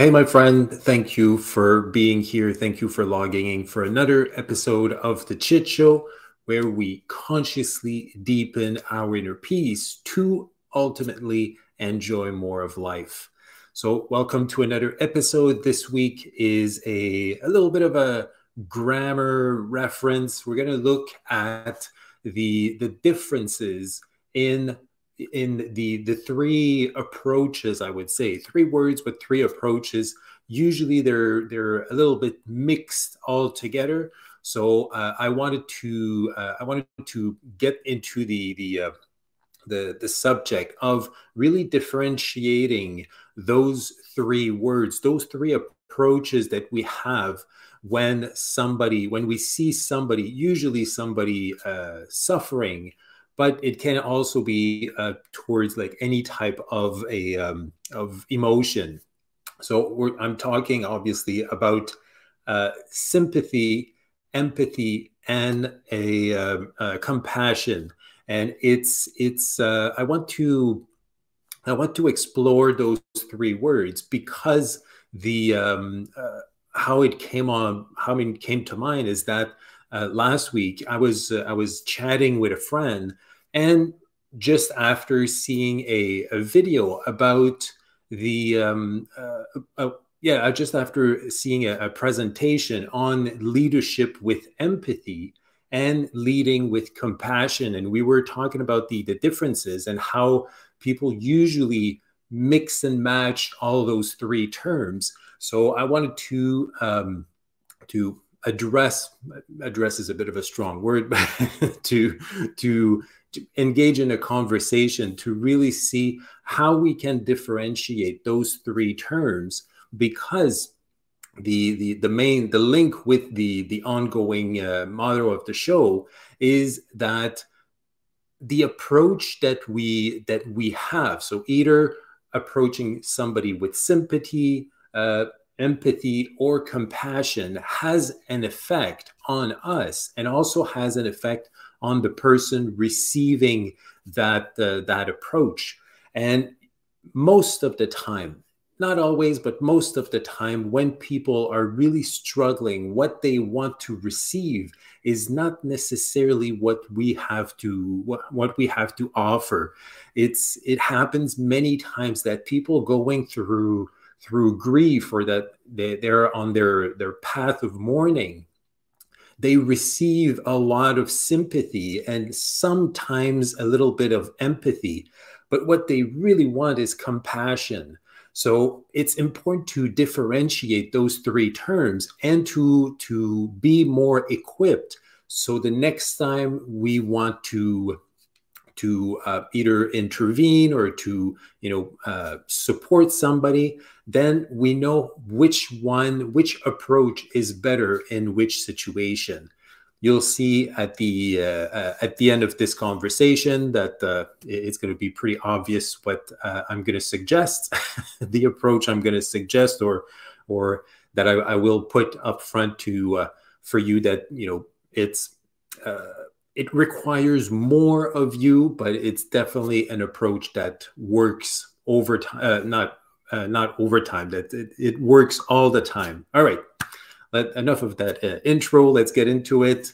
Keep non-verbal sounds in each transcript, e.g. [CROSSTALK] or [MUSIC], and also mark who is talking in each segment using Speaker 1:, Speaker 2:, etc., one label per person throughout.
Speaker 1: Hey, my friend, thank you for being here. Thank you for logging in for another episode of The Chit Show, where we consciously deepen our inner peace to ultimately enjoy more of life. So, welcome to another episode. This week is a, a little bit of a grammar reference. We're going to look at the, the differences in in the the three approaches i would say three words but three approaches usually they're they're a little bit mixed all together. So uh, i wanted to uh, i wanted to get into the the uh, the the subject of really differentiating those three words those three approaches that we have when somebody when we see somebody usually somebody uh, suffering but it can also be uh, towards like any type of a um, of emotion. So I'm talking obviously about uh, sympathy, empathy, and a, uh, compassion. And it's it's uh, I want to I want to explore those three words because the um, uh, how it came on how it came to mind is that uh, last week I was I was chatting with a friend and just after seeing a, a video about the, um, uh, uh, yeah, just after seeing a, a presentation on leadership with empathy and leading with compassion. And we were talking about the, the differences and how people usually mix and match all those three terms. So I wanted to um, to address address is a bit of a strong word, but [LAUGHS] to to to engage in a conversation to really see how we can differentiate those three terms because the the the main the link with the the ongoing uh, motto of the show is that the approach that we that we have so either approaching somebody with sympathy uh, empathy or compassion has an effect on us and also has an effect on the person receiving that uh, that approach. And most of the time not always but most of the time when people are really struggling what they want to receive is not necessarily what we have to what, what we have to offer. It's it happens many times that people going through through grief or that they, they're on their their path of mourning they receive a lot of sympathy and sometimes a little bit of empathy. But what they really want is compassion. So it's important to differentiate those three terms and to, to be more equipped. So the next time we want to to uh, either intervene or to you know uh, support somebody then we know which one which approach is better in which situation. You'll see at the uh, uh at the end of this conversation that uh, it's going to be pretty obvious what uh, i'm going to suggest [LAUGHS] the approach i'm going to suggest or or that I, I, will put up front to for you that you know it's it requires more of you, but it's definitely an approach that works over time, uh, not uh, not overtime. That it, it, works all the time. All right, Let, enough of that uh, intro. Let's get into it.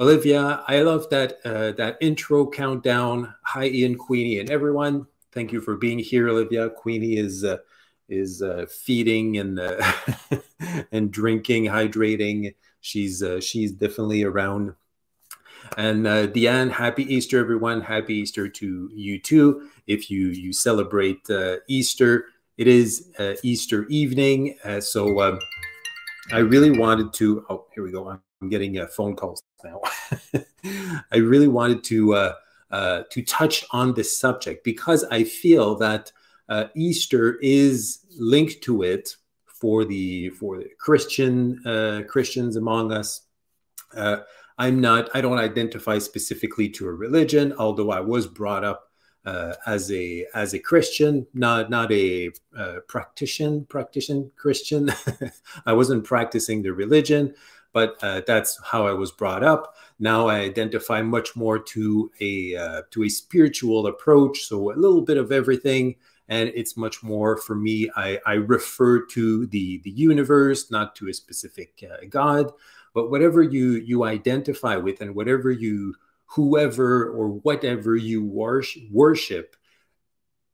Speaker 1: Olivia, I love that uh, that intro countdown. Hi, Ian, Queenie, and everyone. Thank you for being here, Olivia. Queenie is uh, is uh, feeding and [LAUGHS] and drinking, hydrating. She's she's definitely around and uh, Deanne, happy Easter, everyone. Happy Easter to you too. If you you celebrate uh, Easter, it is uh, Easter evening. Uh, so um, I really wanted to. Oh, here we go. I'm getting uh, phone calls now. [LAUGHS] I really wanted to uh, uh, to touch on this subject because I feel that uh, Easter is linked to it for the for the Christian Christians among us. I'm not, I don't identify specifically to a religion, although I was brought up uh, as a as a Christian, not not a uh, practitioner practitioner Christian. [LAUGHS] I wasn't practicing the religion, but uh, that's how I was brought up. Now I identify much more to a uh, to a spiritual approach, so a little bit of everything, and it's much more for me. I, I refer to the the universe, not to a specific uh, God, but whatever you you identify with, and whatever you whoever or whatever you worship,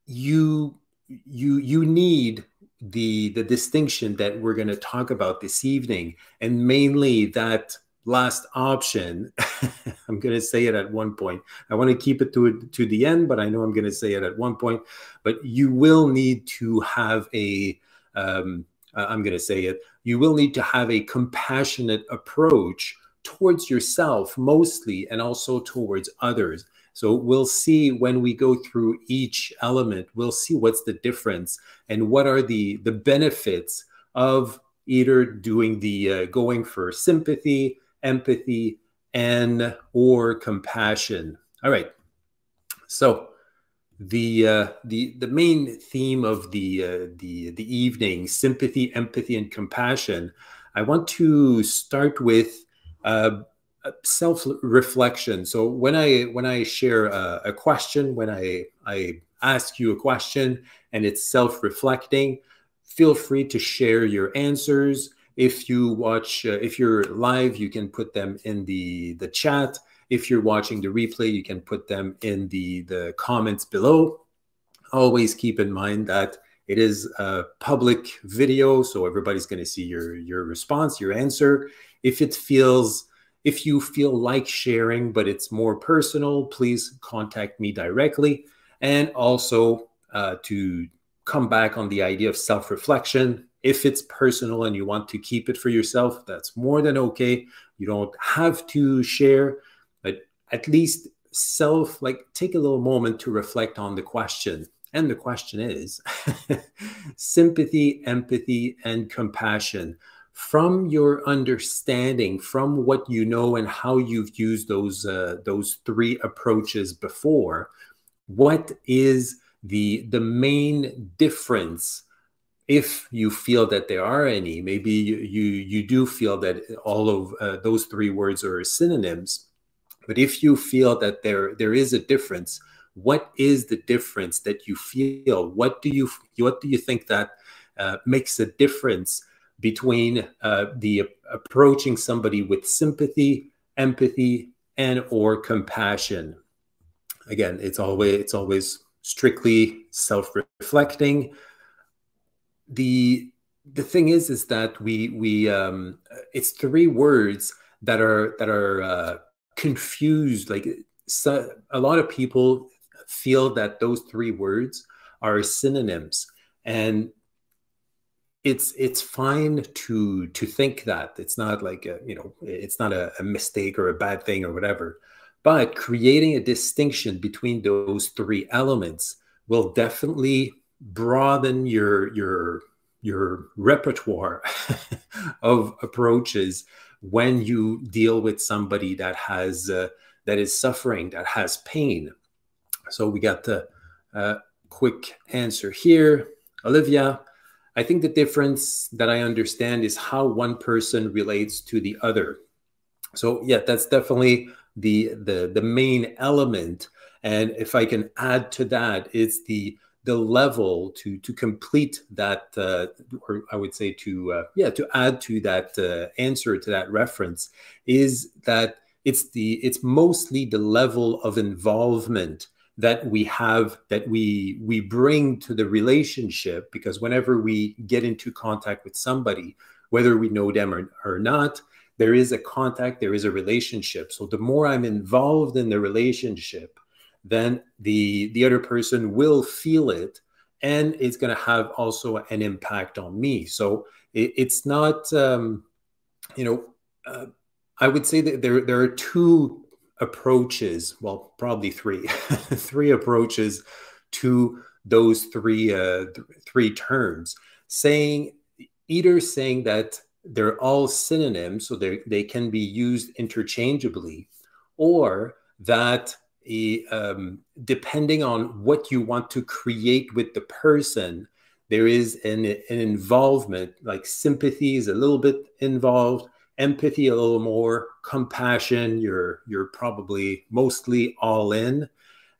Speaker 1: you you you need the the distinction that we're going to talk about this evening, and mainly that last option [LAUGHS] i'm going to say it at one point. I want to keep it to to the end but i know i'm going to say it at one point. But you will need to have a um, i'm going to say it. You will need to have a compassionate approach towards yourself mostly and also towards others so we'll see when we go through each element we'll see what's the difference and what are the the benefits of either doing the uh, going for sympathy empathy, and or compassion. All right. So the uh, the the main theme of the uh, the the evening, sympathy, empathy, and compassion. I want to start with uh, self reflection. So when I when I share a, a question, when I I ask you a question, and it's self reflecting, feel free to share your answers if you watch, uh, if you're live, you can put them in the the chat. If you're watching the replay, you can put them in the the comments below. Always keep in mind that it is a public video, so everybody's going to see your your response, your answer. If it feels if you feel like sharing, but it's more personal, please contact me directly. And also uh, to come back on the idea of self reflection, if it's personal and you want to keep it for yourself, that's more than okay. You don't have to share, but at least self, like take a little moment to reflect on the question. And the question is [LAUGHS] sympathy, empathy, and compassion. From your understanding, from what you know and how you've used those uh, those three approaches before, what is the the main difference if you feel that there are any, maybe you you, you do feel that all of uh, those three words are synonyms. But if you feel that there there is a difference, what is the difference that you feel? What do you what do you think that uh, makes a difference between uh, the approaching somebody with sympathy, empathy, and or compassion? Again, it's always it's always strictly self-reflecting. The the thing is is that we we um it's three words that are that are uh, confused. Like so, a lot of people feel that those three words are synonyms. And it's it's fine to to think that. It's not like a, you know it's not a, a mistake or a bad thing or whatever. But creating a distinction between those three elements will definitely broaden your your your repertoire [LAUGHS] of approaches when you deal with somebody that has uh, that is suffering that has pain. So we got the uh, quick answer here. Olivia i think the difference that i understand is how one person relates to the other. So yeah that's definitely the the the main element. And if i can add to that it's the the level to to complete that uh, or i would say to uh, yeah to add to that uh, answer to that reference is that it's the it's mostly the level of involvement that we have that we we bring to the relationship because whenever we get into contact with somebody whether we know them or, or not there is a contact there is a relationship. So the more i'm involved in the relationship then the the other person will feel it and it's going to have also an impact on me. So it, it's not um, you know uh, i would say that there there are two approaches well probably three [LAUGHS] three approaches to those three uh, th- three terms. Saying either saying that they're all synonyms so they they can be used interchangeably or that um, depending on what you want to create with the person, there is an, an involvement, like sympathy is a little bit involved, empathy a little more, compassion, you're you're probably mostly all in.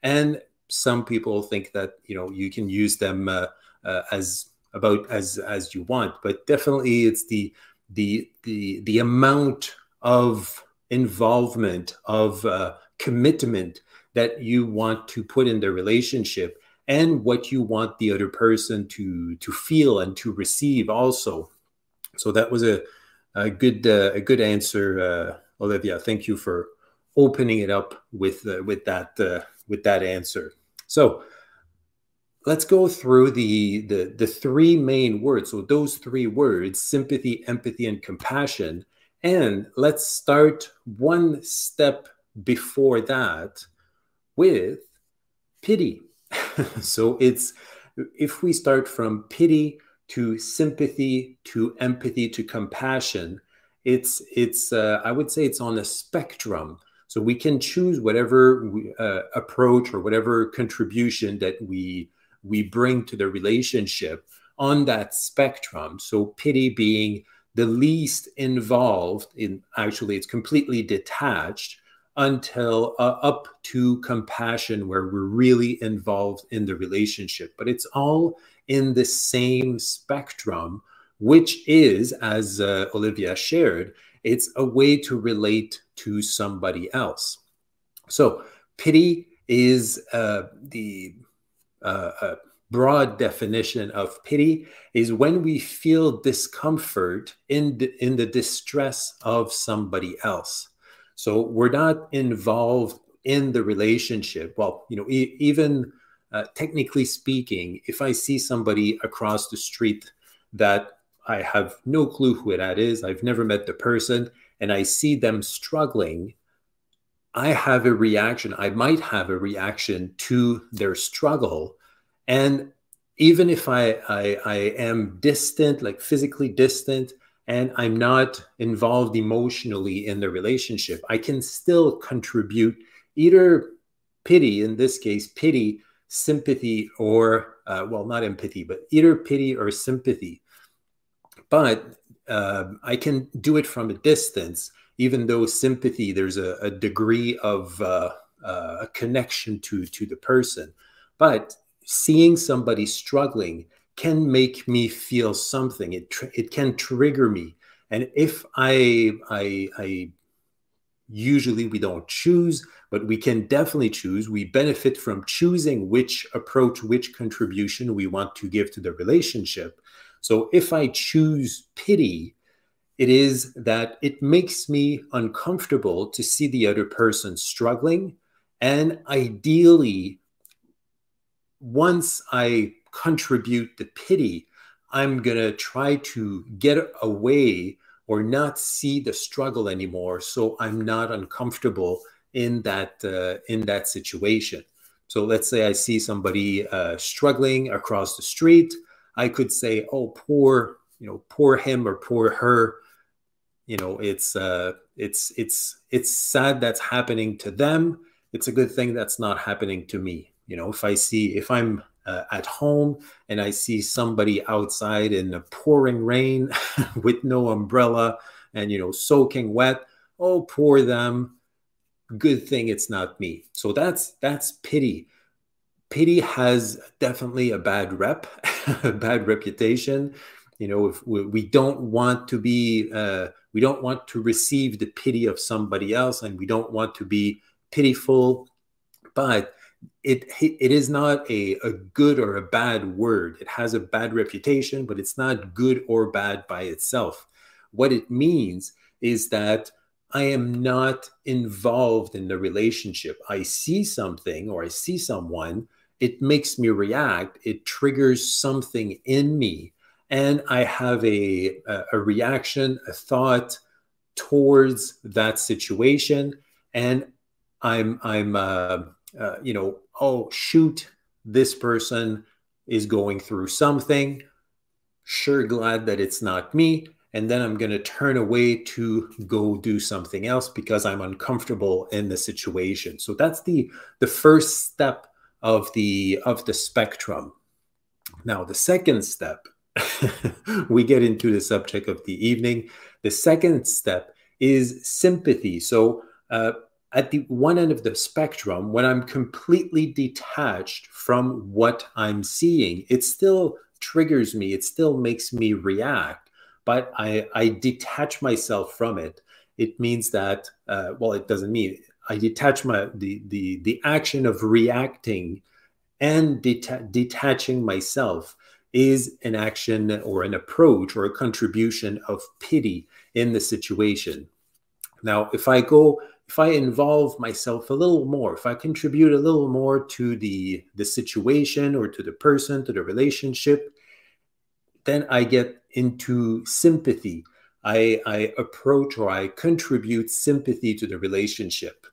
Speaker 1: And some people think that you know you can use them uh, uh, as about as as you want, but definitely it's the the the the amount of involvement of uh, commitment that you want to put in the relationship and what you want the other person to to feel and to receive also so that was a, a good uh, a good answer uh, olivia. Thank you for opening it up with uh, with that with that answer. So let's go through the, the the three main words. So those three words sympathy empathy and compassion. And let's start one step before that with pity. [LAUGHS] So it's if we start from pity to sympathy to empathy to compassion. It's it's uh, i would say it's on a spectrum. So we can choose whatever uh, approach or whatever contribution that we we bring to the relationship on that spectrum. So pity being the least involved in actually it's completely detached until uh, up to compassion, where we're really involved in the relationship. But it's all in the same spectrum, which is, as uh, Olivia shared, it's a way to relate to somebody else. So, pity is uh, the uh, broad definition of pity is when we feel discomfort in the, in the distress of somebody else. So we're not involved in the relationship. Well, you know, e- even uh, technically speaking, if I see somebody across the street that I have no clue who that is, I've never met the person, and I see them struggling, I have a reaction. I might have a reaction to their struggle. And even if I, I, I am distant, like physically distant, and I'm not involved emotionally in the relationship, I can still contribute either pity, in this case, pity, sympathy, or, uh, well, not empathy, but either pity or sympathy. But uh, I can do it from a distance, even though sympathy, there's a, a degree of uh, uh a connection to, to the person. But seeing somebody struggling, can make me feel something. It it can trigger me, and if I I I usually we don't choose, but we can definitely choose. We benefit from choosing which approach, which contribution we want to give to the relationship. So if I choose pity, it is that it makes me uncomfortable to see the other person struggling. And ideally, once I contribute the pity, I'm going to try to get away or not see the struggle anymore so I'm not uncomfortable in that uh, in that situation. So let's say I see somebody uh, struggling across the street, I could say, "Oh, poor, you know, poor him or poor her." You know, it's uh, it's it's it's sad that's happening to them. It's a good thing that's not happening to me. You know, if I see if I'm uh, at home and I see somebody outside in the pouring rain [LAUGHS] with no umbrella and, you know, soaking wet, oh, poor them. Good thing it's not me. So that's that's pity. Pity has definitely a bad rep, [LAUGHS] a bad reputation. You know, if we, we don't want to be, uh, we don't want to receive the pity of somebody else, and we don't want to be pitiful. But it it is not a, a good or a bad word. It has a bad reputation, but it's not good or bad by itself. What it means is that I am not involved in the relationship. I see something or I see someone, it makes me react, it triggers something in me, and I have a, a, reaction, a thought towards that situation, and I'm I'm uh, uh, you know, oh, shoot, this person is going through something. Sure, glad that it's not me. And then I'm going to turn away to go do something else because I'm uncomfortable in the situation. So that's the the first step of the of the spectrum. Now, the second step, [LAUGHS] we get into the subject of the evening. The second step is sympathy. So uh, at the one end of the spectrum, when I'm completely detached from what I'm seeing, it still triggers me, it still makes me react, but I, I detach myself from it. It means that, uh, well, it doesn't mean I detach my the the the action of reacting and deta- detaching myself is an action or an approach or a contribution of pity in the situation. Now, if I go if I involve myself a little more, if I contribute a little more to the, the situation or to the person, to the relationship, then I get into sympathy. I, I approach or I contribute sympathy to the relationship.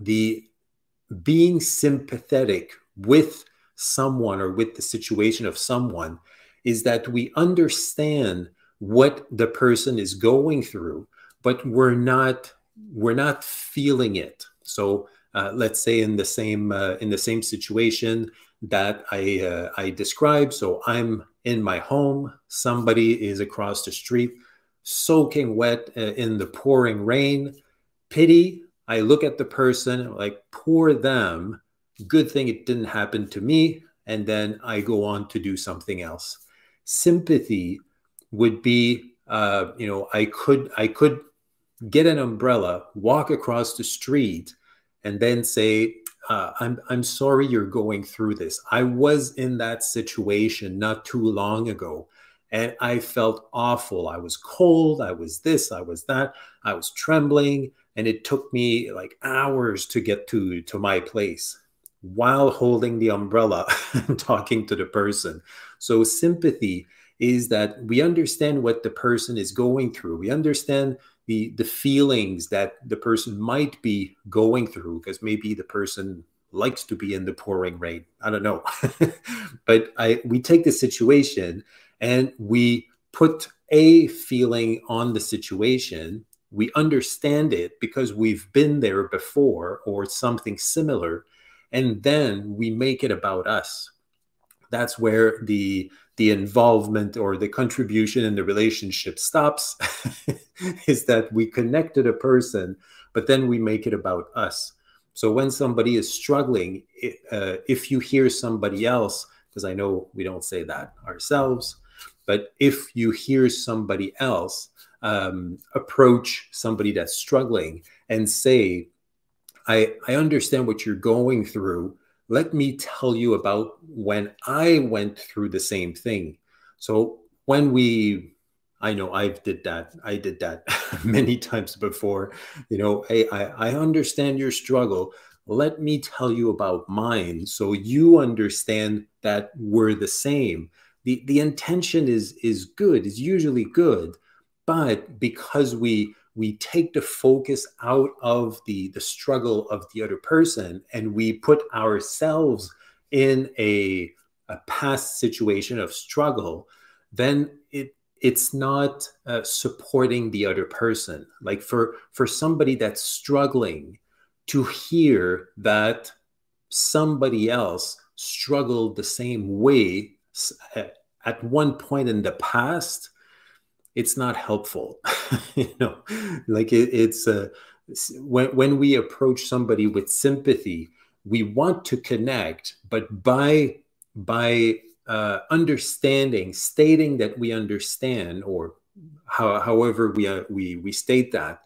Speaker 1: The being sympathetic with someone or with the situation of someone is that we understand what the person is going through, but we're not we're not feeling it. So uh, let's say in the same uh, in the same situation that I uh, I described. So I'm in my home. Somebody is across the street, soaking wet uh, in the pouring rain. Pity. I look at the person like poor them. Good thing it didn't happen to me. And then I go on to do something else. Sympathy would be, uh, you know, I could I could get an umbrella, walk across the street, and then say, uh, I'm, I'm sorry you're going through this. I was in that situation not too long ago and I felt awful. I was cold. I was this, I was that. I was trembling. And it took me like hours to get to, to my place while holding the umbrella [LAUGHS] and talking to the person. So, sympathy is that we understand what the person is going through. We understand the the feelings that the person might be going through because maybe the person likes to be in the pouring rain. I don't know. [LAUGHS] But i we take the situation and we put a feeling on the situation. We understand it because we've been there before or something similar and then we make it about us. That's where the the involvement or the contribution in the relationship stops [LAUGHS] is that we connected a person but then we make it about us. So when somebody is struggling uh, if you hear somebody else because i know we don't say that ourselves but if you hear somebody else um, approach somebody that's struggling and say I, I understand what you're going through let me tell you about when I went through the same thing. So when we I know I've did that. I did that [LAUGHS] many times before. You know, hey, I, I understand your struggle. Let me tell you about mine so you understand that we're the same. The the intention is is good, is usually good, but because we we take the focus out of the the struggle of the other person and we put ourselves in a, a past situation of struggle then it it's not uh, supporting the other person. Like for for somebody that's struggling to hear that somebody else struggled the same way at one point in the past it's not helpful [LAUGHS] you know? Like it, it's a when, when we approach somebody with sympathy we want to connect but by by uh, understanding stating that we understand or how, however we, uh, we we state that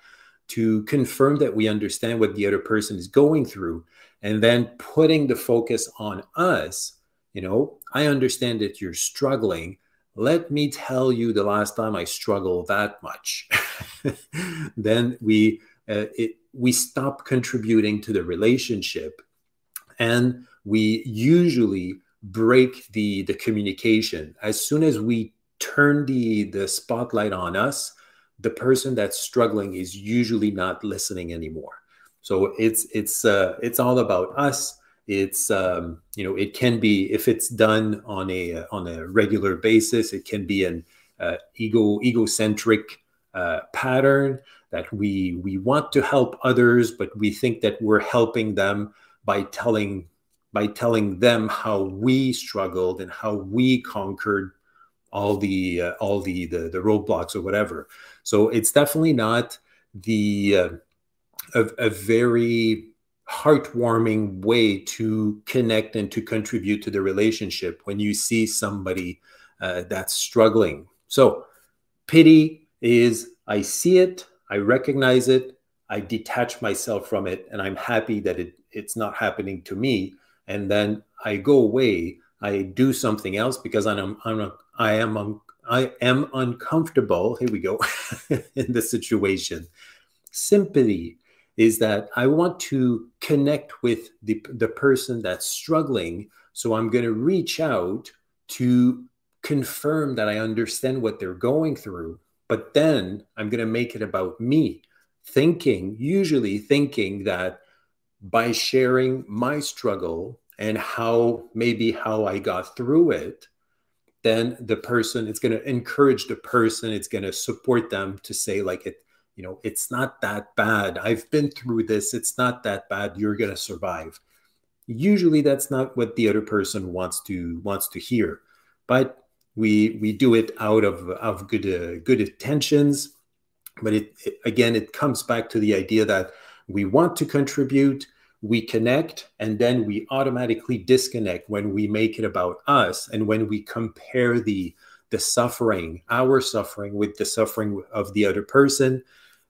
Speaker 1: to confirm that we understand what the other person is going through and then putting the focus on us you know i understand that you're struggling let me tell you the last time I struggled that much. [LAUGHS] then we uh, it, we stop contributing to the relationship, and we usually break the the communication as soon as we turn the the spotlight on us. The person that's struggling is usually not listening anymore. So it's it's uh, it's all about us it's um, you know it can be if it's done on a uh, on a regular basis it can be an uh, ego egocentric uh, pattern that we we want to help others but we think that we're helping them by telling by telling them how we struggled and how we conquered all the uh, all the, the, the roadblocks or whatever. So it's definitely not the uh, a, a very heartwarming way to connect and to contribute to the relationship when you see somebody uh, that's struggling. So, pity is I see it, I recognize it, I detach myself from it, and I'm happy that it, it's not happening to me. And then I go away, I do something else because I'm, I'm I am I am uncomfortable. Here we go [LAUGHS] in the situation. Sympathy is that I want to connect with the, the person that's struggling. So I'm going to reach out to confirm that I understand what they're going through. But then I'm going to make it about me, thinking, usually thinking that by sharing my struggle and how maybe how I got through it, then the person, it's going to encourage the person, it's going to support them to say, like, it, you know it's not that bad. I've been through this. It's not that bad. You're going to survive. Usually that's not what the other person wants to wants to hear but we we do it out of of good uh, good intentions. But it, it again it comes back to the idea that we want to contribute we connect and then we automatically disconnect when we make it about us and when we compare the the suffering our suffering with the suffering of the other person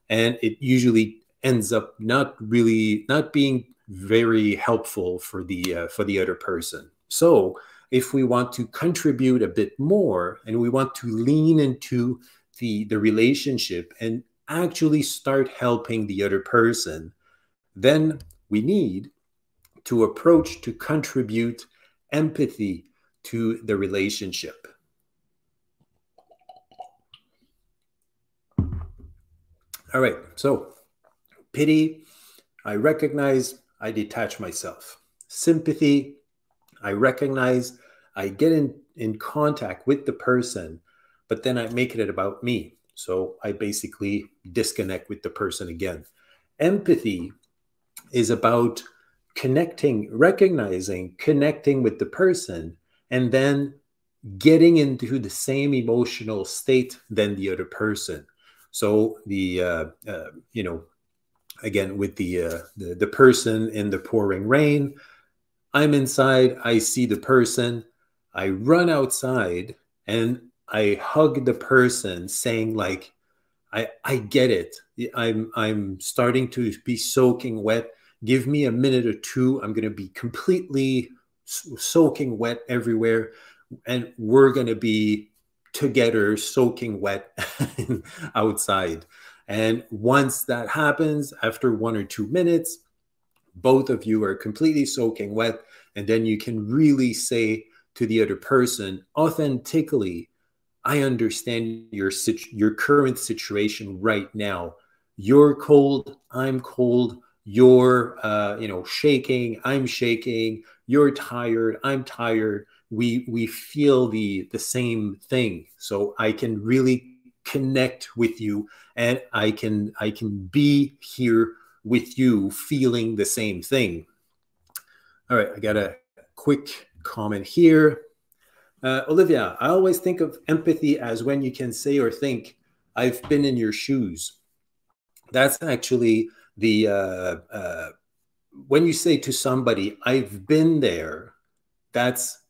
Speaker 1: and it usually ends up not really not being very helpful for the uh, for the other person. So if we want to contribute a bit more and we want to lean into the the relationship and actually start helping the other person then we need to approach to contribute empathy to the relationship All right. So, pity, I recognize, I detach myself. Sympathy, I recognize, I get in, in contact with the person, but then I make it about me. So I basically disconnect with the person again. Empathy is about connecting, recognizing, connecting with the person, and then getting into the same emotional state than the other person. So the uh, uh, you know again with the, uh, the the person in the pouring rain, I'm inside. I see the person. I run outside and I hug the person, saying like, "I I get it. I'm I'm starting to be soaking wet. Give me a minute or two. I'm going to be completely soaking wet everywhere, and we're going to be together soaking wet [LAUGHS] outside. And once that happens, after one or two minutes, both of you are completely soaking wet. And then you can really say to the other person authentically, I understand your, your current situation right now. You're cold, I'm cold, you're uh, you know shaking, I'm shaking, you're tired, I'm tired we we feel the the same thing. So i can really connect with you and i can i can be here with you feeling the same thing. All right i got a quick comment here. Uh, olivia i always think of empathy as when you can say or think i've been in your shoes. That's actually the uh, uh, when you say to somebody i've been there that's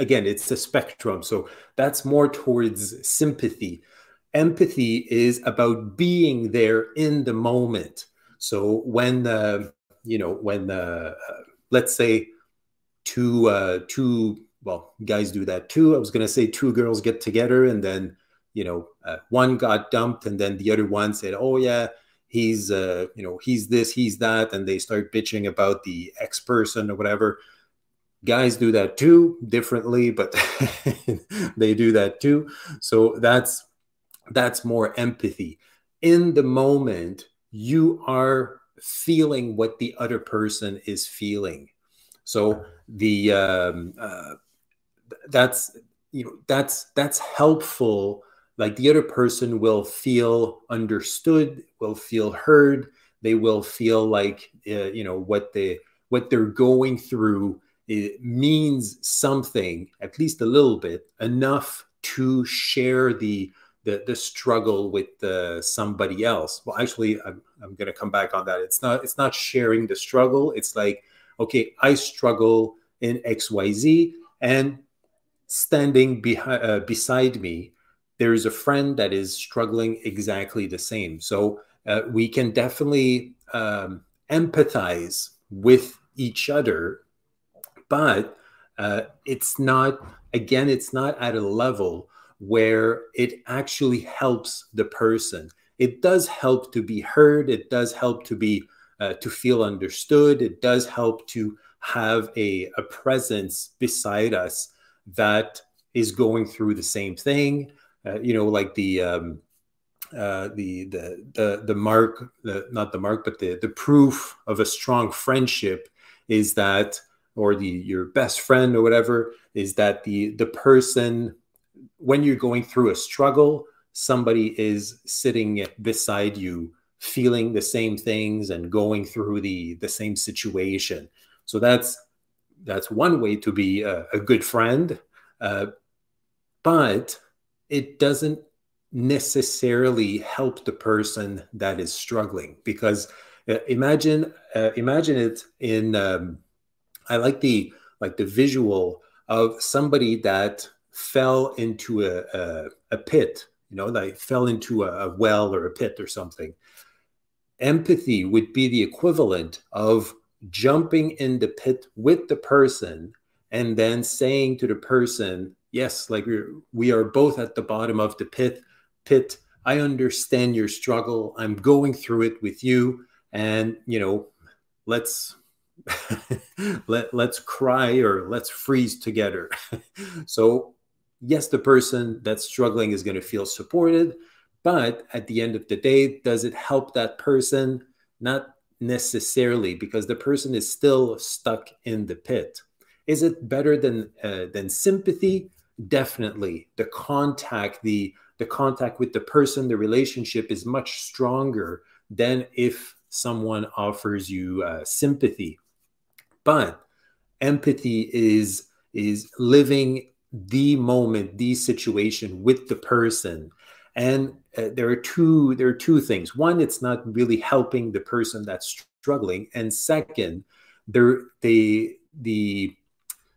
Speaker 1: again, it's a spectrum. So that's more towards sympathy. Empathy is about being there in the moment. So when the, you know, when the, uh, let's say two, uh, two, well, guys do that too. I was going to say two girls get together and then, you know, uh, one got dumped and then the other one said, oh, yeah, he's, uh, you know, he's this, he's that. And they start bitching about the ex person or whatever guys do that too differently but [LAUGHS] they do that too. So that's that's more empathy. In the moment you are feeling what the other person is feeling. So the um, uh, that's you know that's that's helpful. Like the other person will feel understood will feel heard. They will feel like uh, you know what they what they're going through it means something, at least a little bit, enough to share the the the struggle with the somebody else. Well actually i'm, I'm going to come back on that. It's not it's not sharing the struggle. It's like okay i struggle in xyz and standing behind uh, beside me there is a friend that is struggling exactly the same. So uh, we can definitely um, empathize with each other but uh, it's not again it's not at a level where it actually helps the person. It does help to be heard. It does help to be uh, to feel understood. It does help to have a, a presence beside us that is going through the same thing. Uh, you know, like the um, uh, the the the the mark, the, not the mark, but the the proof of a strong friendship is that, or the your best friend or whatever, is that the the person when you're going through a struggle, somebody is sitting beside you, feeling the same things and going through the the same situation. So that's that's one way to be a, a good friend, uh, but it doesn't necessarily help the person that is struggling because uh, imagine uh, imagine it in um, I like the like the visual of somebody that fell into a, a, a pit, you know, like fell into a, a well or a pit or something. Empathy would be the equivalent of jumping in the pit with the person and then saying to the person, yes, like we're, we are both at the bottom of the pit, pit. I understand your struggle. I'm going through it with you. And, you know, let's [LAUGHS] let let's cry or let's freeze together [LAUGHS] so yes, the person that's struggling is going to feel supported, but at the end of the day, does it help that person? Not necessarily, because the person is still stuck in the pit. Is it better than uh, than sympathy? Definitely. The contact, the the contact with the person, the relationship is much stronger than if someone offers you uh, sympathy. But empathy is is living the moment, the situation with the person. And uh, there are two there are two things. One, it's not really helping the person that's struggling, and second, there they the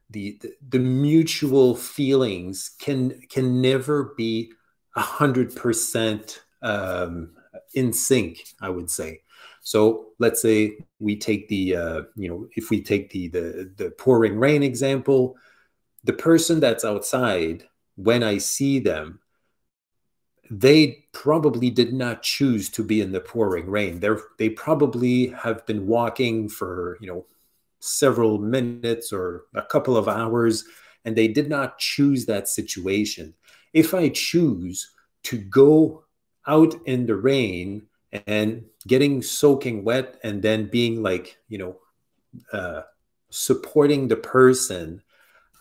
Speaker 1: the the mutual feelings can can never be a hundred percent um, in sync. I would say. So let's say we take the uh, you know if we take the the the pouring rain example, the person that's outside, when I see them, they probably did not choose to be in the pouring rain. They're, they probably have been walking for, you know, several minutes or a couple of hours, and they did not choose that situation. If I choose to go out in the rain and getting soaking wet and then being like, you know, uh, supporting the person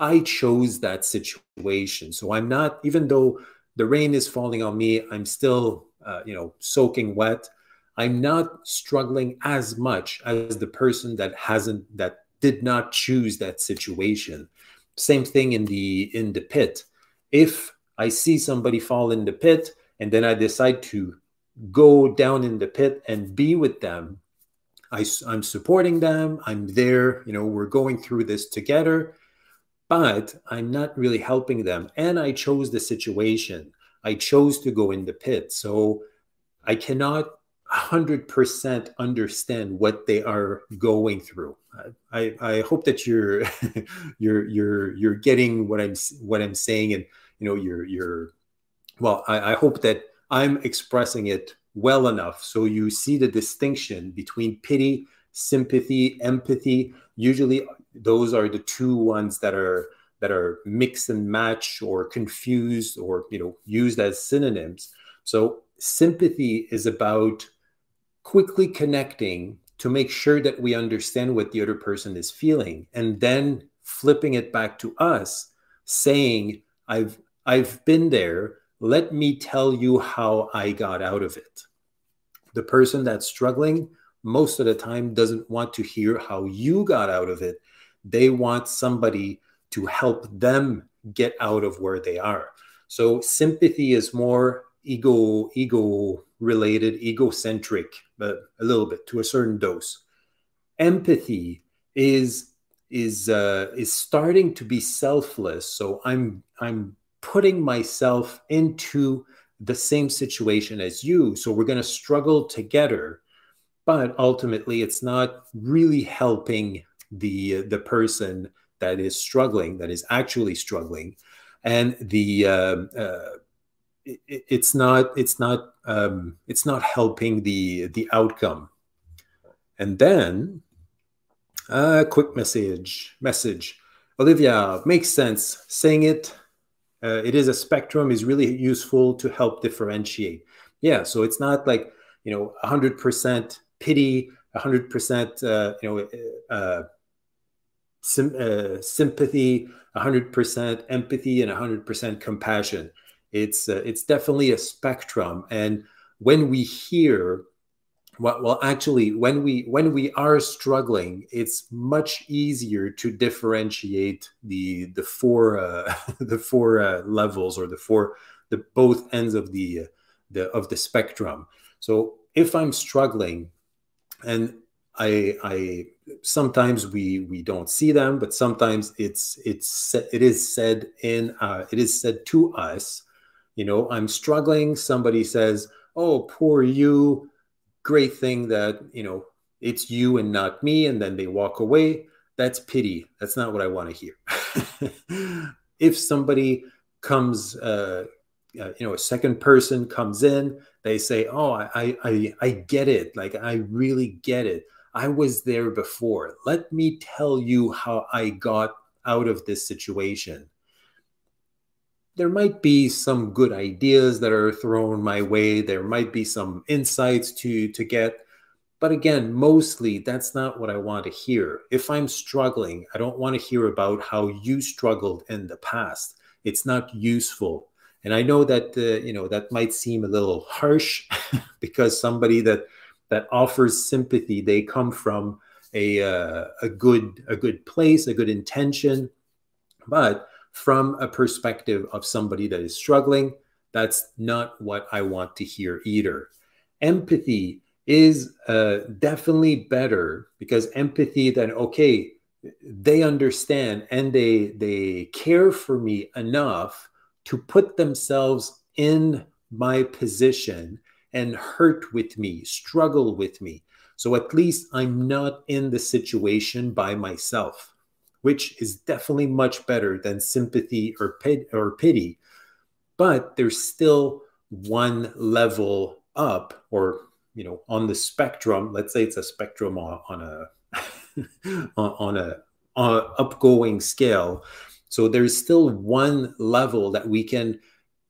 Speaker 1: I chose that situation. So I'm not, even though the rain is falling on me, I'm still, uh, you know, soaking wet. I'm not struggling as much as the person that hasn't, that did not choose that situation. Same thing in the in the pit. If I see somebody fall in the pit and then I decide to go down in the pit and be with them, I, I'm supporting them. I'm there. You know, we're going through this together but I'm not really helping them. And I chose the situation. I chose to go in the pit. So I cannot 100% understand what they are going through. I, I hope that you're [LAUGHS] you're you're you're getting what I'm what I'm saying and you know you're you're well I, I hope that I'm expressing it well enough so you see the distinction between pity, sympathy, empathy. Usually those are the two ones that are that are mix and match or confused or you know used as synonyms so sympathy is about quickly connecting to make sure that we understand what the other person is feeling and then flipping it back to us saying i've i've been there let me tell you how i got out of it. The person that's struggling most of the time doesn't want to hear how you got out of it. They want somebody to help them get out of where they are. So sympathy is more ego ego related egocentric but a little bit to a certain dose. Empathy is is uh, is starting to be selfless. So i'm i'm putting myself into the same situation as you. So we're going to struggle together but ultimately it's not really helping the the person that is struggling that is actually struggling. And the uh, uh, it, it's not it's not um, it's not helping the the outcome. And then a uh, quick message message. Olivia makes sense saying it uh, it is a spectrum is really useful to help differentiate. Yeah so it's not like you know 100% pity 100% uh, you know uh, sim- uh, sympathy 100% empathy and 100% compassion. It's uh, it's definitely a spectrum. And when we hear well, actually when we when we are struggling it's much easier to differentiate the the four uh, [LAUGHS] the four uh, levels or the four the both ends of the the of the spectrum. So if i'm struggling and i i sometimes we we don't see them but sometimes it's it's it is said in uh, it is said to us you know i'm struggling. Somebody says oh poor you great thing that you know it's you and not me and then they walk away. That's pity. That's not what i want to hear. [LAUGHS] If somebody comes uh, uh, you know a second person comes in they say oh I, I i get it. Like i really get it. I was there before. Let me tell you how i got out of this situation there might be some good ideas that are thrown my way. There might be some insights to to get. But again mostly that's not what i want to hear. If i'm struggling i don't want to hear about how you struggled in the past. It's not useful. And i know that uh, you know that might seem a little harsh [LAUGHS] because somebody that that offers sympathy they come from a uh, a good a good place a good intention. But from a perspective of somebody that is struggling, that's not what I want to hear either. Empathy is uh, definitely better because empathy then okay they understand and they they care for me enough to put themselves in my position and hurt with me struggle with me so at least i'm not in the situation by myself which is definitely much better than sympathy or, pit, or pity. But there's still one level up, or you know, on the spectrum. Let's say it's a spectrum on, on a [LAUGHS] on a on a upgoing scale. So there's still one level that we can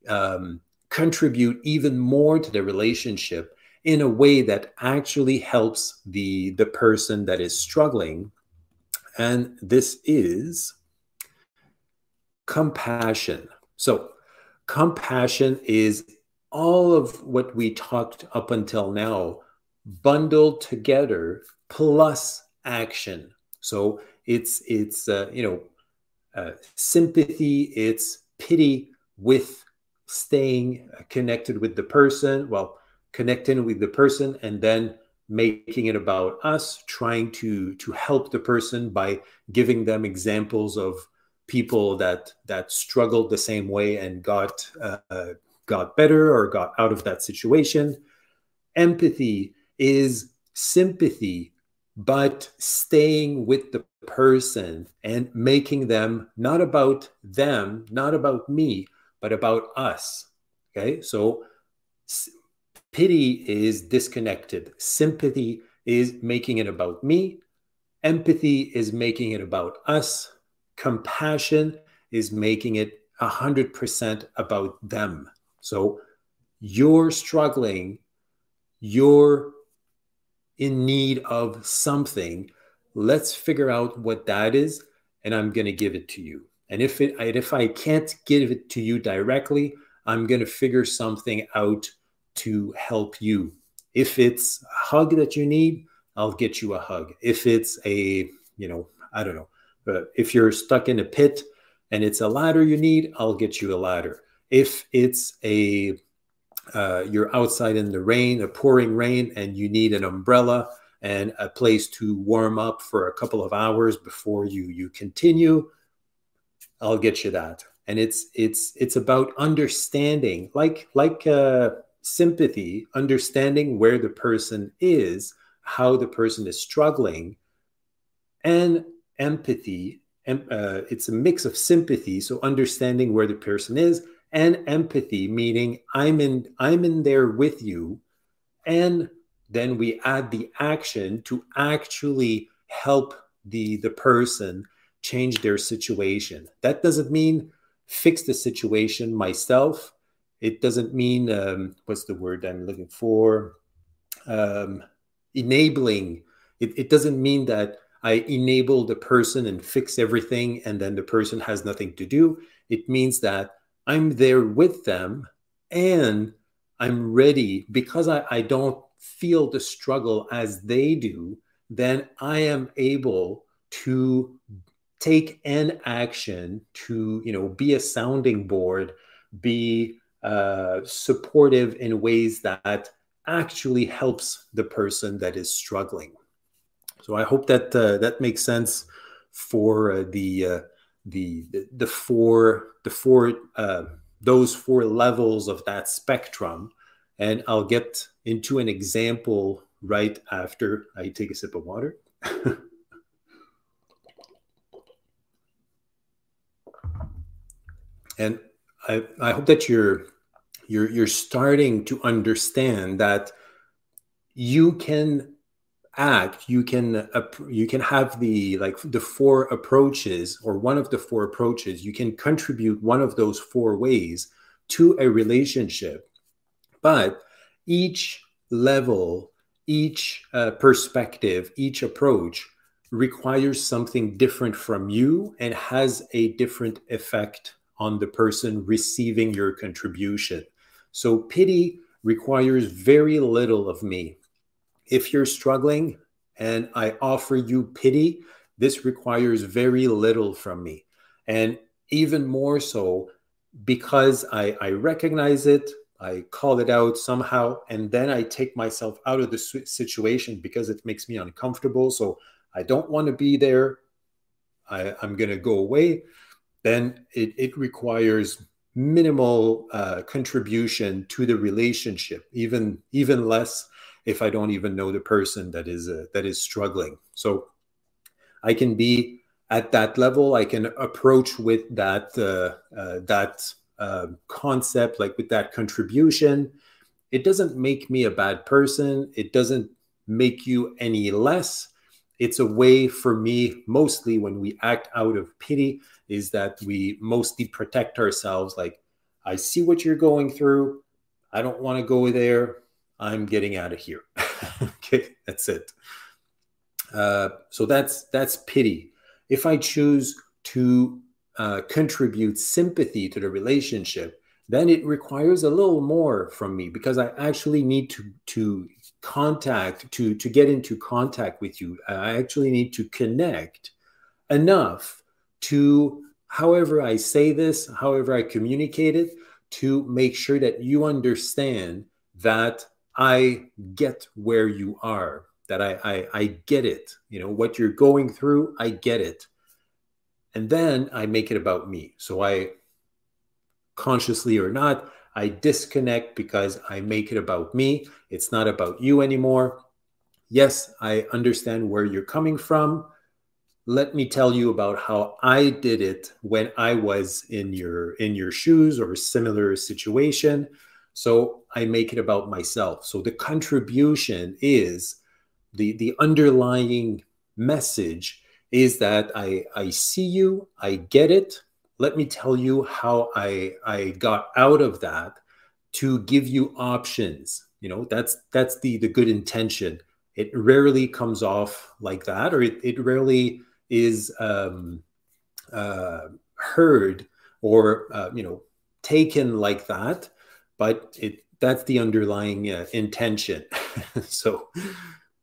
Speaker 1: um, contribute even more to the relationship in a way that actually helps the the person that is struggling and this is compassion. So, compassion is all of what we talked up until now bundled together plus action. So, it's it's uh, you know uh, sympathy, it's pity with staying connected with the person. Well, connecting with the person and then making it about us trying to to help the person by giving them examples of people that that struggled the same way and got uh, got better or got out of that situation. Empathy is sympathy but staying with the person and making them not about them not about me but about us. Okay? So Pity is disconnected. Sympathy is making it about me. Empathy is making it about us. Compassion is making it 100% about them. So you're struggling, you're in need of something. Let's figure out what that is, and I'm going to give it to you. And if it, if I can't give it to you directly, I'm going to figure something out to help you. If it's a hug that you need, I'll get you a hug. If it's a, you know, I don't know, but if you're stuck in a pit and it's a ladder you need, I'll get you a ladder. If it's a uh, you're outside in the rain, a pouring rain, and you need an umbrella and a place to warm up for a couple of hours before you you continue. I'll get you that. And it's it's it's about understanding, like like uh, sympathy, understanding where the person is, how the person is struggling, and empathy. And uh, it's a mix of sympathy, so understanding where the person is, and empathy, meaning I'm in I'm in there with you, and then we add the action to actually help the the person change their situation. That doesn't mean fix the situation myself. It doesn't mean um, what's the word I'm looking for? Um, enabling. It, it doesn't mean that I enable the person and fix everything, and then the person has nothing to do. It means that I'm there with them and I'm ready because I, I don't feel the struggle as they do, then I am able to take an action to, you know, be a sounding board, be uh, supportive in ways that actually helps the person that is struggling. So I hope that uh, that makes sense for uh, the, uh, the, the the four the four uh, those four levels of that spectrum, and I'll get into an example right after I take a sip of water. [LAUGHS] and I, I hope that you're you're you're starting to understand that you can act you can you can have the like the four approaches or one of the four approaches. You can contribute one of those four ways to a relationship. But each level, each uh, perspective, each approach requires something different from you and has a different effect on the person receiving your contribution. So, pity requires very little of me. If you're struggling and I offer you pity, this requires very little from me. And even more so because I, I recognize it, I call it out somehow, and then I take myself out of the situation because it makes me uncomfortable. So I don't want to be there. I, am going to go away. Then it, it requires minimal uh, contribution to the relationship, even even less if I don't even know the person that is uh, that is struggling. So I can be at that level. I can approach with that uh, uh that uh, concept, like with that contribution, it doesn't make me a bad person. It doesn't make you any less. It's a way for me, mostly when we act out of pity, is that we mostly protect ourselves. Like, I see what you're going through. I don't want to go there. I'm getting out of here. [LAUGHS] okay, that's it. Uh, so that's that's pity. If I choose to uh, contribute sympathy to the relationship, then it requires a little more from me because I actually need to to contact to to get into contact with you. I actually need to connect enough to however I say this, however I communicate it, to make sure that you understand that I get where you are, that I, I, I get it. You know, what you're going through, I get it. And then I make it about me. So I, consciously or not, I disconnect because I make it about me. It's not about you anymore. Yes, I understand where you're coming from. Let me tell you about how I did it when I was in your in your shoes or similar situation. So I make it about myself. So the contribution is the the underlying message is that I, I see you, I get it. Let me tell you how I, I got out of that to give you options. You know, that's that's the the good intention. It rarely comes off like that, or it, it rarely is um, uh, heard or uh, you know taken like that. But it that's the underlying uh, intention. [LAUGHS] so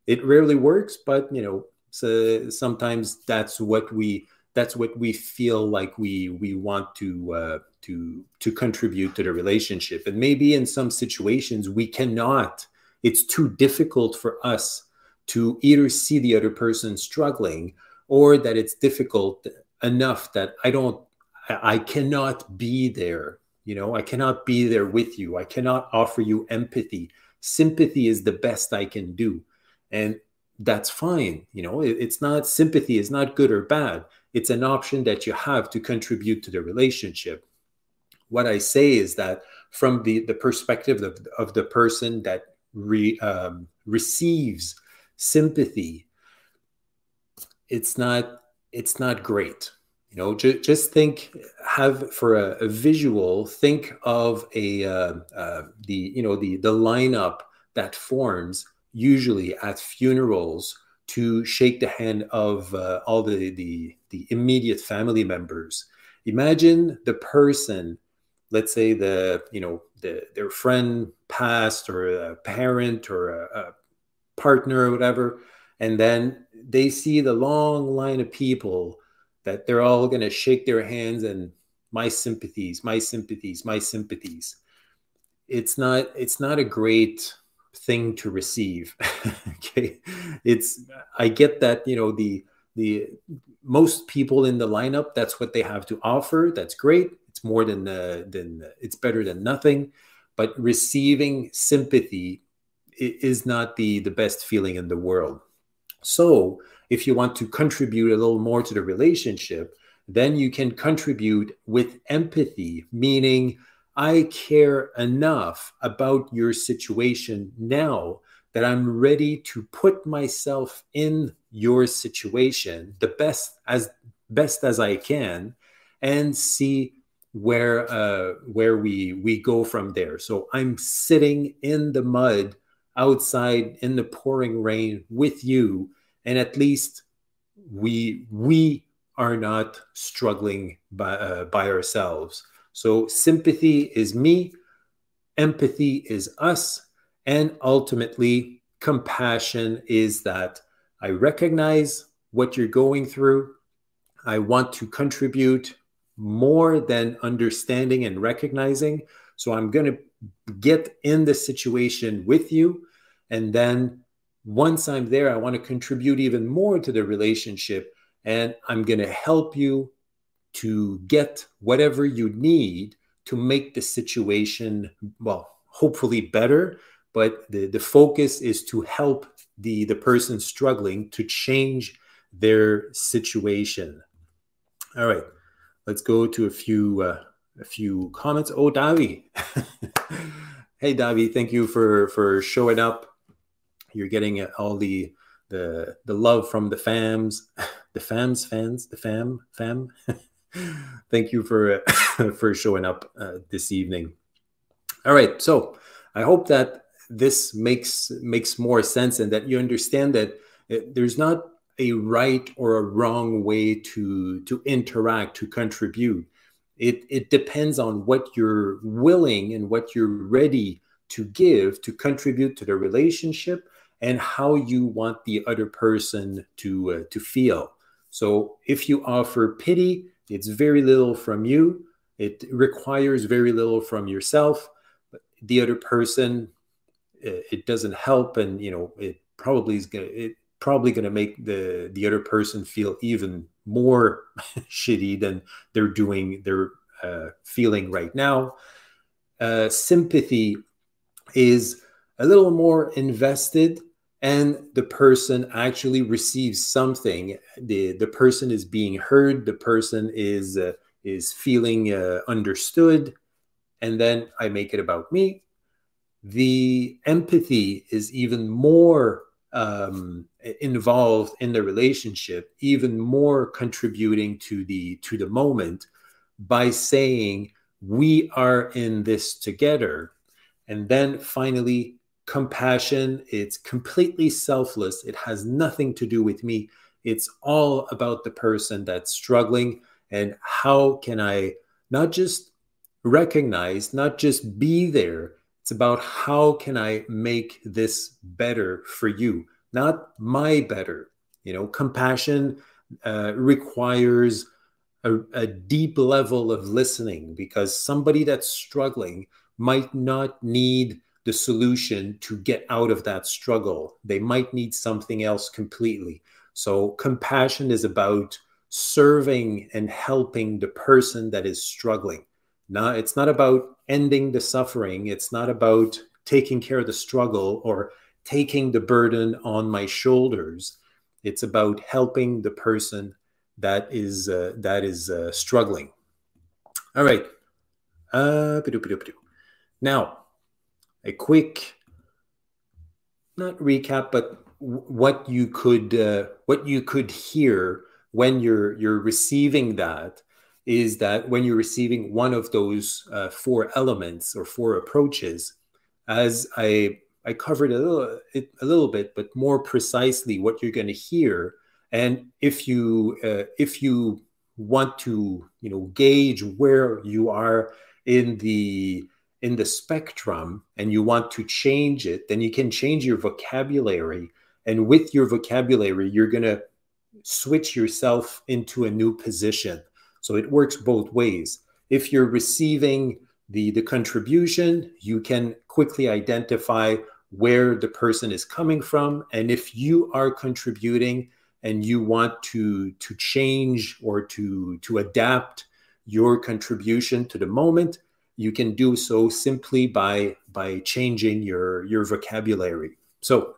Speaker 1: it rarely works, but you know so sometimes that's what we that's what we feel like we we want to uh, to to contribute to the relationship and maybe in some situations we cannot it's too difficult for us to either see the other person struggling or that it's difficult enough that i don't i cannot be there you know? I cannot be there with you. I cannot offer you empathy. Sympathy is the best i can do. And that's fine you know? It, it's not sympathy is not good or bad. It's an option that you have to contribute to the relationship. What i say is that from the the perspective of, of the person that re, um, receives sympathy it's not it's not great. You know ju- just think have for a, a visual think of a uh, uh, the you know the the lineup that forms usually at funerals to shake the hand of uh, all the, the the immediate family members. Imagine the person let's say the you know the, their friend passed or a parent or a, a partner or whatever and then they see the long line of people that they're all going to shake their hands and my sympathies my sympathies my sympathies. It's not it's not a great thing to receive [LAUGHS] okay? It's i get that you know the the most people in the lineup that's what they have to offer that's great. It's more than uh, than it's better than nothing. But receiving sympathy is not the the best feeling in the world so if you want to contribute a little more to the relationship then you can contribute with empathy meaning i care enough about your situation now that i'm ready to put myself in your situation the best as best as i can and see where uh, where we we go from there. So I'm sitting in the mud outside in the pouring rain with you, and at least we we are not struggling by uh, by ourselves. So sympathy is me, empathy is us, and ultimately compassion is that I recognize what you're going through. I want to contribute more than understanding and recognizing. So I'm going to get in the situation with you. And then once I'm there, I want to contribute even more to the relationship. And I'm going to help you to get whatever you need to make the situation, well, hopefully better. But the, the focus is to help the, the person struggling to change their situation. All right let's go to a few uh, a few comments. Oh, Davi. [LAUGHS] hey, Davi, thank you for for showing up. You're getting all the the the love from the fams, [LAUGHS] the fams fans, the fam fam. [LAUGHS] thank you for for showing up uh, this evening. All right, so I hope that this makes makes more sense and that you understand that uh, there's not a right or a wrong way to to interact to contribute it it depends on what you're willing and what you're ready to give to contribute to the relationship and how you want the other person to uh, to feel. So if you offer pity it's very little from you. It requires very little from yourself. The other person it doesn't help and you know it probably is going to probably going to make the the other person feel even more [LAUGHS] shitty than they're doing they're uh, feeling right now. Uh, sympathy is a little more invested and the person actually receives something. The the person is being heard the person is uh, is feeling uh, understood and then i make it about me. The empathy is even more um, involved in the relationship, even more contributing to the to the moment by saying we are in this together. And then finally, compassion. It's completely selfless. It has nothing to do with me. It's all about the person that's struggling and how can I not just recognize, not just be there, it's about how can I make this better for you, not my better. You know, compassion uh, requires a, a deep level of listening because somebody that's struggling might not need the solution to get out of that struggle. They might need something else completely. So, compassion is about serving and helping the person that is struggling. Now, it's not about ending the suffering, it's not about taking care of the struggle or taking the burden on my shoulders. It's about helping the person that is uh, that is uh, struggling. All right. Uh, now, a quick, not recap, but what you could uh, what you could hear when you're you're receiving that is that when you're receiving one of those uh, four elements or four approaches, as I I covered a little a little bit, but more precisely, what you're going to hear and if you uh, if you want to you know gauge where you are in the in the spectrum and you want to change it then you can change your vocabulary. And with your vocabulary you're going to switch yourself into a new position so it works both ways. If you're receiving the the contribution you can quickly identify where the person is coming from. And if you are contributing and you want to to change or to to adapt your contribution to the moment you can do so simply by by changing your your vocabulary. So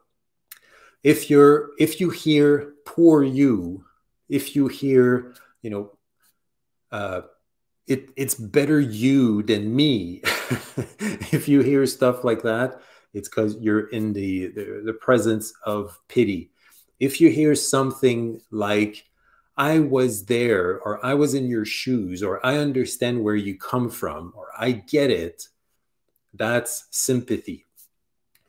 Speaker 1: if you're if you hear poor you if you hear you know uh it it's better you than me [LAUGHS] if you hear stuff like that it's because you're in the, the the presence of pity if you hear something like, I was there, or I was in your shoes, or I understand where you come from, or I get it, that's sympathy.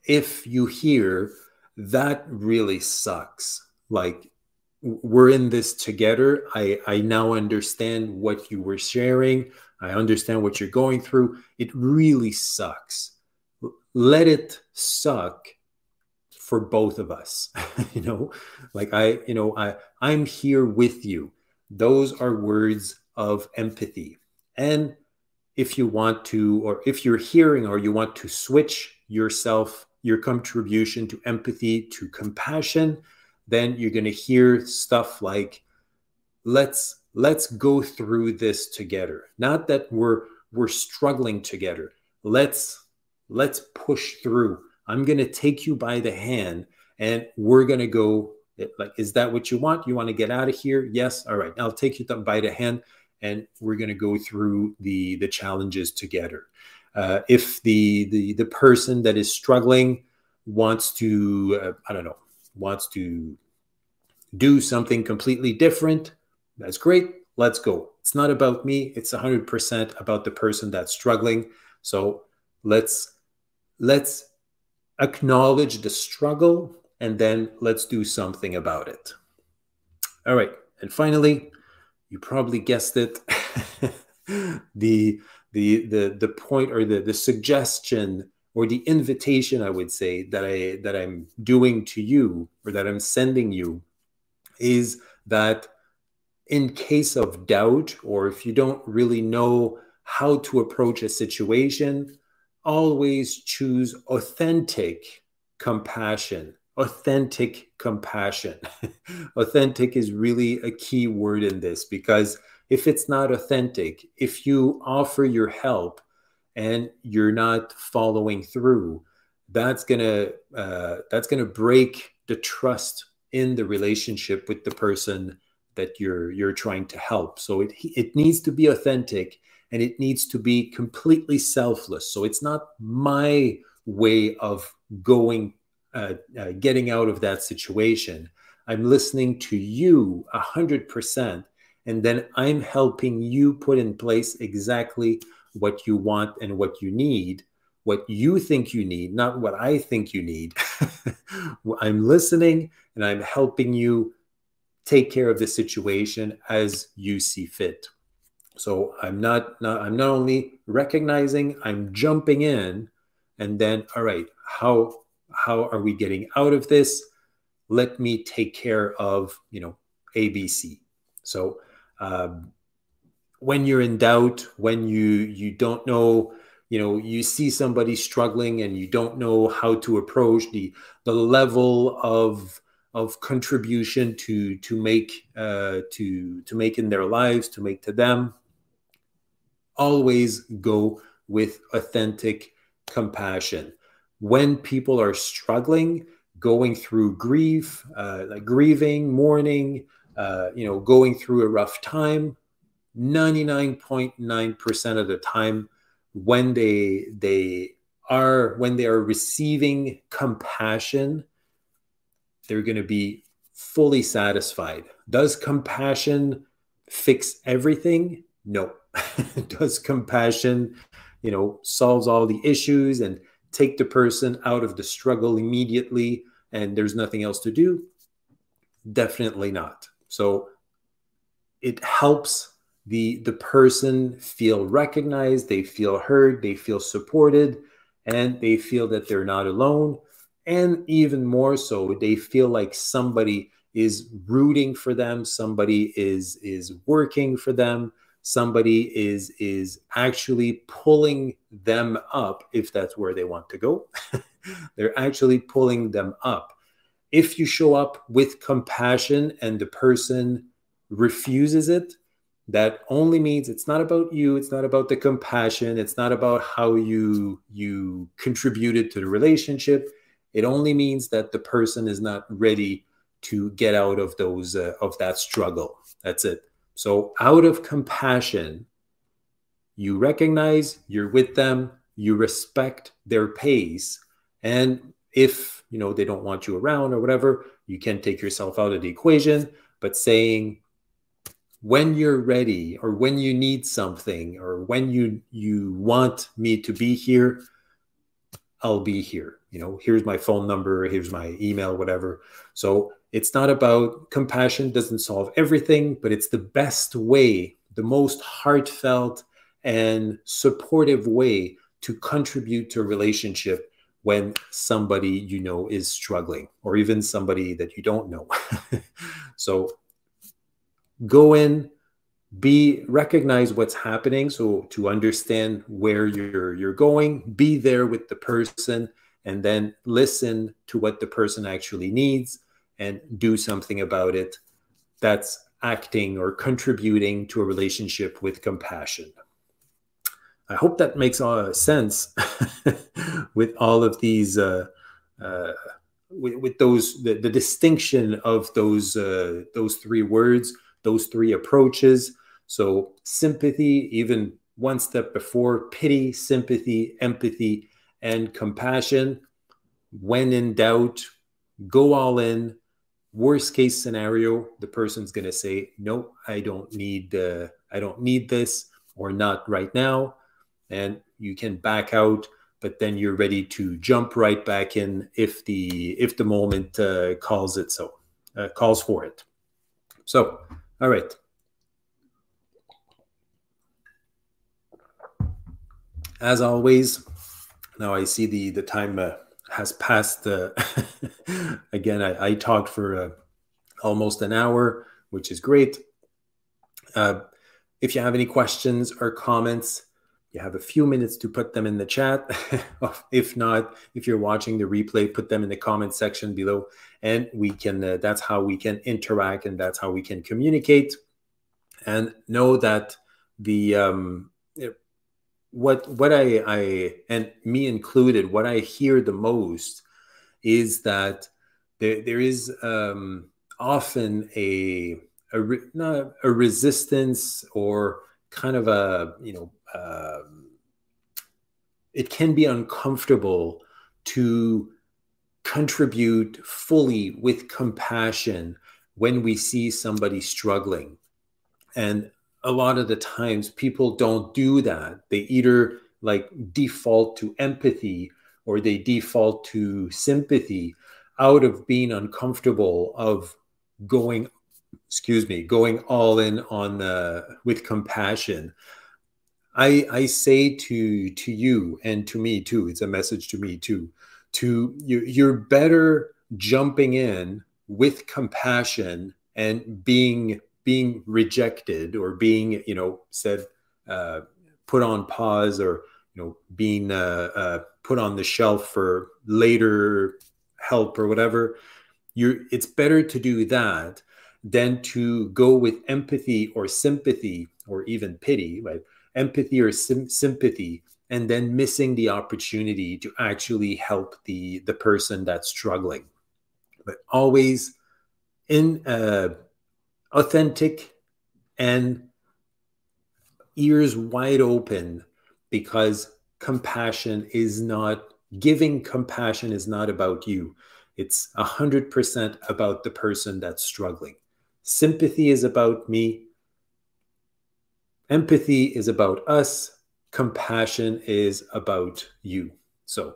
Speaker 1: If you hear, that really sucks, like, we're in this together. I, I now understand what you were sharing. I understand what you're going through. It really sucks. Let it suck for both of us [LAUGHS] you know like i you know i i'm here with you those are words of empathy and if you want to or if you're hearing or you want to switch yourself your contribution to empathy to compassion then you're going to hear stuff like let's let's go through this together not that we're we're struggling together let's let's push through I'm going to take you by the hand and we're going to go. Like, is that what you want? You want to get out of here? Yes. All right. I'll take you by the hand and we're going to go through the, the challenges together. Uh, if the, the, the person that is struggling wants to, uh, I don't know, wants to do something completely different, that's great. Let's go. It's not about me. It's 100% about the person that's struggling. So let's let's acknowledge the struggle, and then let's do something about it. All right. And finally, you probably guessed it. [LAUGHS] the the the the point or the the suggestion or the invitation I would say that I that I'm doing to you or that I'm sending you is that in case of doubt or if you don't really know how to approach a situation always choose authentic compassion. Authentic compassion. [LAUGHS] authentic is really a key word in this because if it's not authentic, if you offer your help and you're not following through, that's gonna uh, that's gonna break the trust in the relationship with the person that you're you're trying to help. So it it needs to be authentic and it needs to be completely selfless. So it's not my way of going, uh, uh, getting out of that situation. I'm listening to you a hundred percent, and then I'm helping you put in place exactly what you want and what you need, what you think you need, not what I think you need. [LAUGHS] I'm listening and I'm helping you take care of the situation as you see fit. So I'm not, not I'm not only recognizing, I'm jumping in, and then all right, how how are we getting out of this? Let me take care of you know ABC. So um, when you're in doubt, when you you don't know, you know, you see somebody struggling and you don't know how to approach the the level of of contribution to to make uh, to to make in their lives, to make to them. Always go with authentic compassion. When people are struggling, going through grief, uh, like grieving, mourning, uh, you know, going through a rough time, 99.9% of the time when they they are when they are receiving compassion they're going to be fully satisfied. Does compassion fix everything? No. [LAUGHS] Does compassion you know solves all the issues and take the person out of the struggle immediately and there's nothing else to do? Definitely not. So it helps the the person feel recognized they feel heard they feel supported and they feel that they're not alone. And even more so they feel like somebody is rooting for them somebody is is working for them somebody is is actually pulling them up if that's where they want to go. [LAUGHS] They're actually pulling them up. If you show up with compassion and the person refuses it that only means it's not about you it's not about the compassion it's not about how you you contributed to the relationship. It only means that the person is not ready to get out of those uh, of that struggle. That's it. So out of compassion you recognize you're with them you respect their pace and if you know they don't want you around or whatever you can take yourself out of the equation. But saying when you're ready or when you need something or when you you want me to be here i'll be here. You know here's my phone number here's my email whatever. So it's not about compassion doesn't solve everything but it's the best way the most heartfelt and supportive way to contribute to a relationship when somebody you know is struggling or even somebody that you don't know. [LAUGHS] So go in be recognize what's happening. So to understand where you're you're going be there with the person and then listen to what the person actually needs and do something about it that's acting or contributing to a relationship with compassion. I hope that makes of sense [LAUGHS] with all of these uh, uh, with, with, those the, the distinction of those uh, those three words those three approaches. So, sympathy, even one step before pity, sympathy, empathy, and compassion. When in doubt, go all in. Worst case scenario, the person's going to say, "No, I don't need. Uh, I don't need this, or not right now," and you can back out. But then you're ready to jump right back in if the if the moment uh, calls it so uh, calls for it. So all right. As always, now I see the the time uh, has passed. Uh, [LAUGHS] again, I, I, talked for uh, almost an hour, which is great. Uh, if you have any questions or comments, you have a few minutes to put them in the chat. [LAUGHS] if not, if you're watching the replay, put them in the comment section below, and we can. Uh, that's how we can interact, and that's how we can communicate. And know that the um, what what I, I and me included, what I hear the most is that there there is um, often a a, not a resistance or kind of a you know um, it can be uncomfortable to contribute fully with compassion when we see somebody struggling. And a lot of the times people don't do that. They either like default to empathy or they default to sympathy out of being uncomfortable of going excuse me going all in on the with compassion I, I say to to you and to me too. It's a message to me too. To you, you're better jumping in with compassion and being being rejected or being you know said uh, put on pause or you know being uh, uh, put on the shelf for later help or whatever you're it's better to do that than to go with empathy or sympathy or even pity empathy or sim- sympathy and then missing the opportunity to actually help the the person that's struggling. But always in uh, authentic and ears wide open because compassion is not giving compassion is not about you. It's 100% about the person that's struggling. Sympathy is about me empathy is about us compassion is about you. So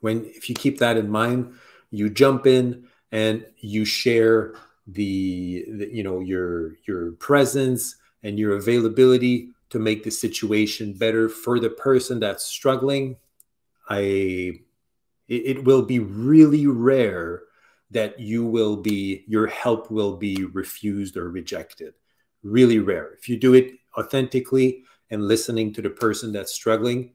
Speaker 1: when if you keep that in mind you jump in and you share the, the you know your your presence and your availability to make the situation better for the person that's struggling. I it, it will be really rare that you will be your help will be refused or rejected. Really rare. If you do it authentically and listening to the person that's struggling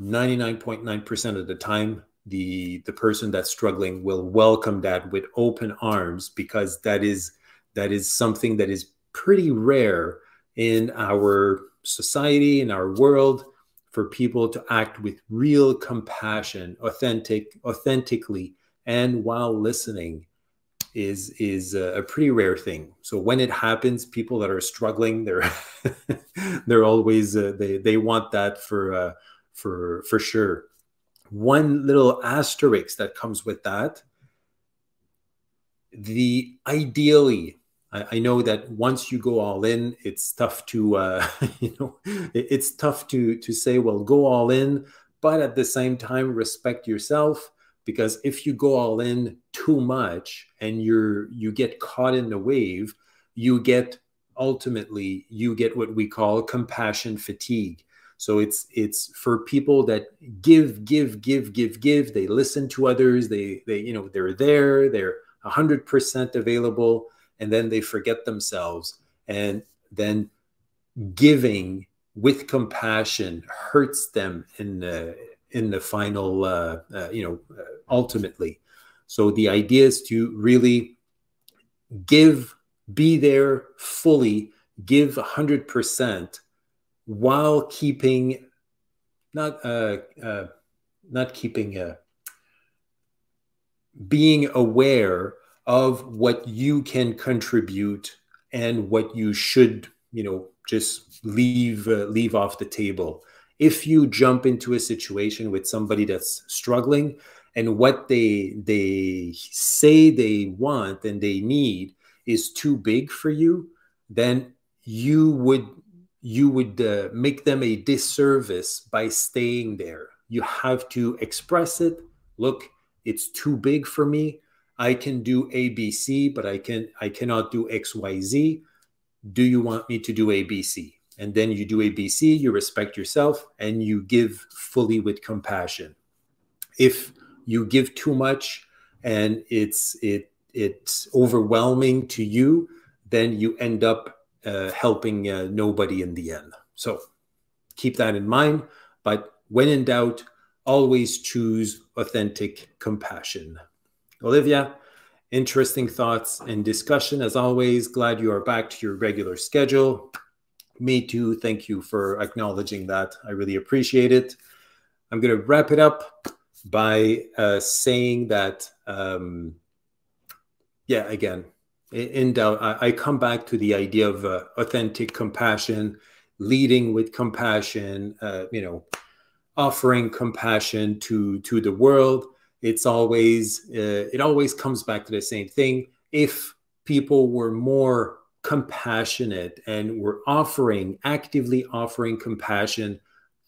Speaker 1: 99.9% of the time the the person that's struggling will welcome that with open arms because that is that is something that is pretty rare in our society in our world for people to act with real compassion authentic authentically and while listening is is a, pretty rare thing. So when it happens people that are struggling they're [LAUGHS] they're always uh, they they want that for uh, for for sure. One little asterisk that comes with that the ideally I, I, know that once you go all in it's tough to uh, [LAUGHS] you know it, it's tough to to say well go all in but at the same time respect yourself because if you go all in too much and you're you get caught in the wave you get ultimately you get what we call compassion fatigue so it's it's for people that give, give, give, give, give. They listen to others. They they you know they're there. They're hundred percent available, and then they forget themselves. And then giving with compassion hurts them in the in the final uh, uh, you know uh, ultimately. So the idea is to really give, be there fully, give hundred percent while keeping not uh, uh, not keeping uh, being aware of what you can contribute and what you should you know just leave uh, leave off the table. If you jump into a situation with somebody that's struggling and what they they say they want and they need is too big for you then you would you would uh, make them a disservice by staying there. You have to express it. Look, it's too big for me. I can do ABC, but I can I cannot do XYZ. Do you want me to do ABC? And then you do ABC, you respect yourself, and you give fully with compassion. If you give too much and it's it it's overwhelming to you, then you end up uh, helping uh, nobody in the end. So keep that in mind. But when in doubt, always choose authentic compassion. Olivia, interesting thoughts and discussion as always. Glad you are back to your regular schedule. Me too. Thank you for acknowledging that. I really appreciate it. I'm going to wrap it up by uh, saying that, um, yeah, again, in doubt, I, I come back to the idea of uh, authentic compassion, leading with compassion, uh, you know, offering compassion to to the world. It's always uh, it always comes back to the same thing. If people were more compassionate and were offering actively offering compassion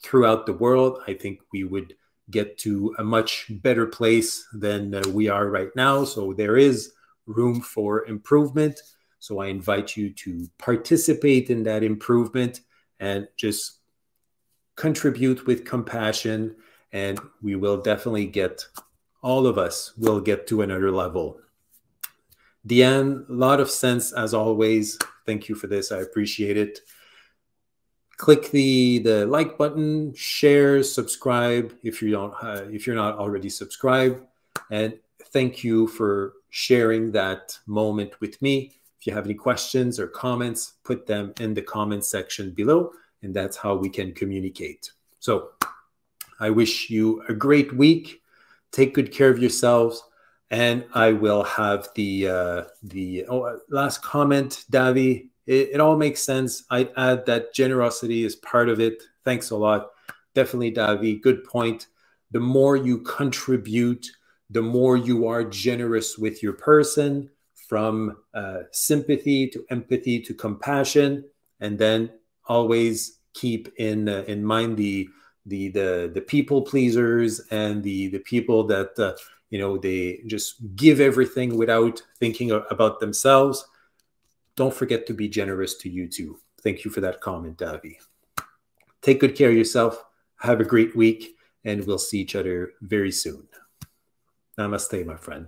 Speaker 1: throughout the world, I think we would get to a much better place than uh, we are right now. So there is room for improvement. So I invite you to participate in that improvement and just contribute with compassion. And we will definitely get, all of us will get to another level. Deanne, a lot of sense as always. Thank you for this. I appreciate it. Click the the like button, share, subscribe if you don't uh, if you're not already subscribed, and thank you for sharing that moment with me. If you have any questions or comments, put them in the comment section below, and that's how we can communicate. So, I wish you a great week. Take good care of yourselves and I will have the uh, the oh, last comment, Davi. It, it, all makes sense. I add that generosity is part of it. Thanks a lot. Definitely, Davi. Good point. The more you contribute, the more you are generous with your person, from uh, sympathy to empathy to compassion, and then always keep in uh, in mind the the the the people pleasers and the the people that uh, you know they just give everything without thinking about themselves don't forget to be generous to you too. Thank you for that comment davi. Take good care of yourself. Have a great week and we'll see each other very soon. Namaste my friend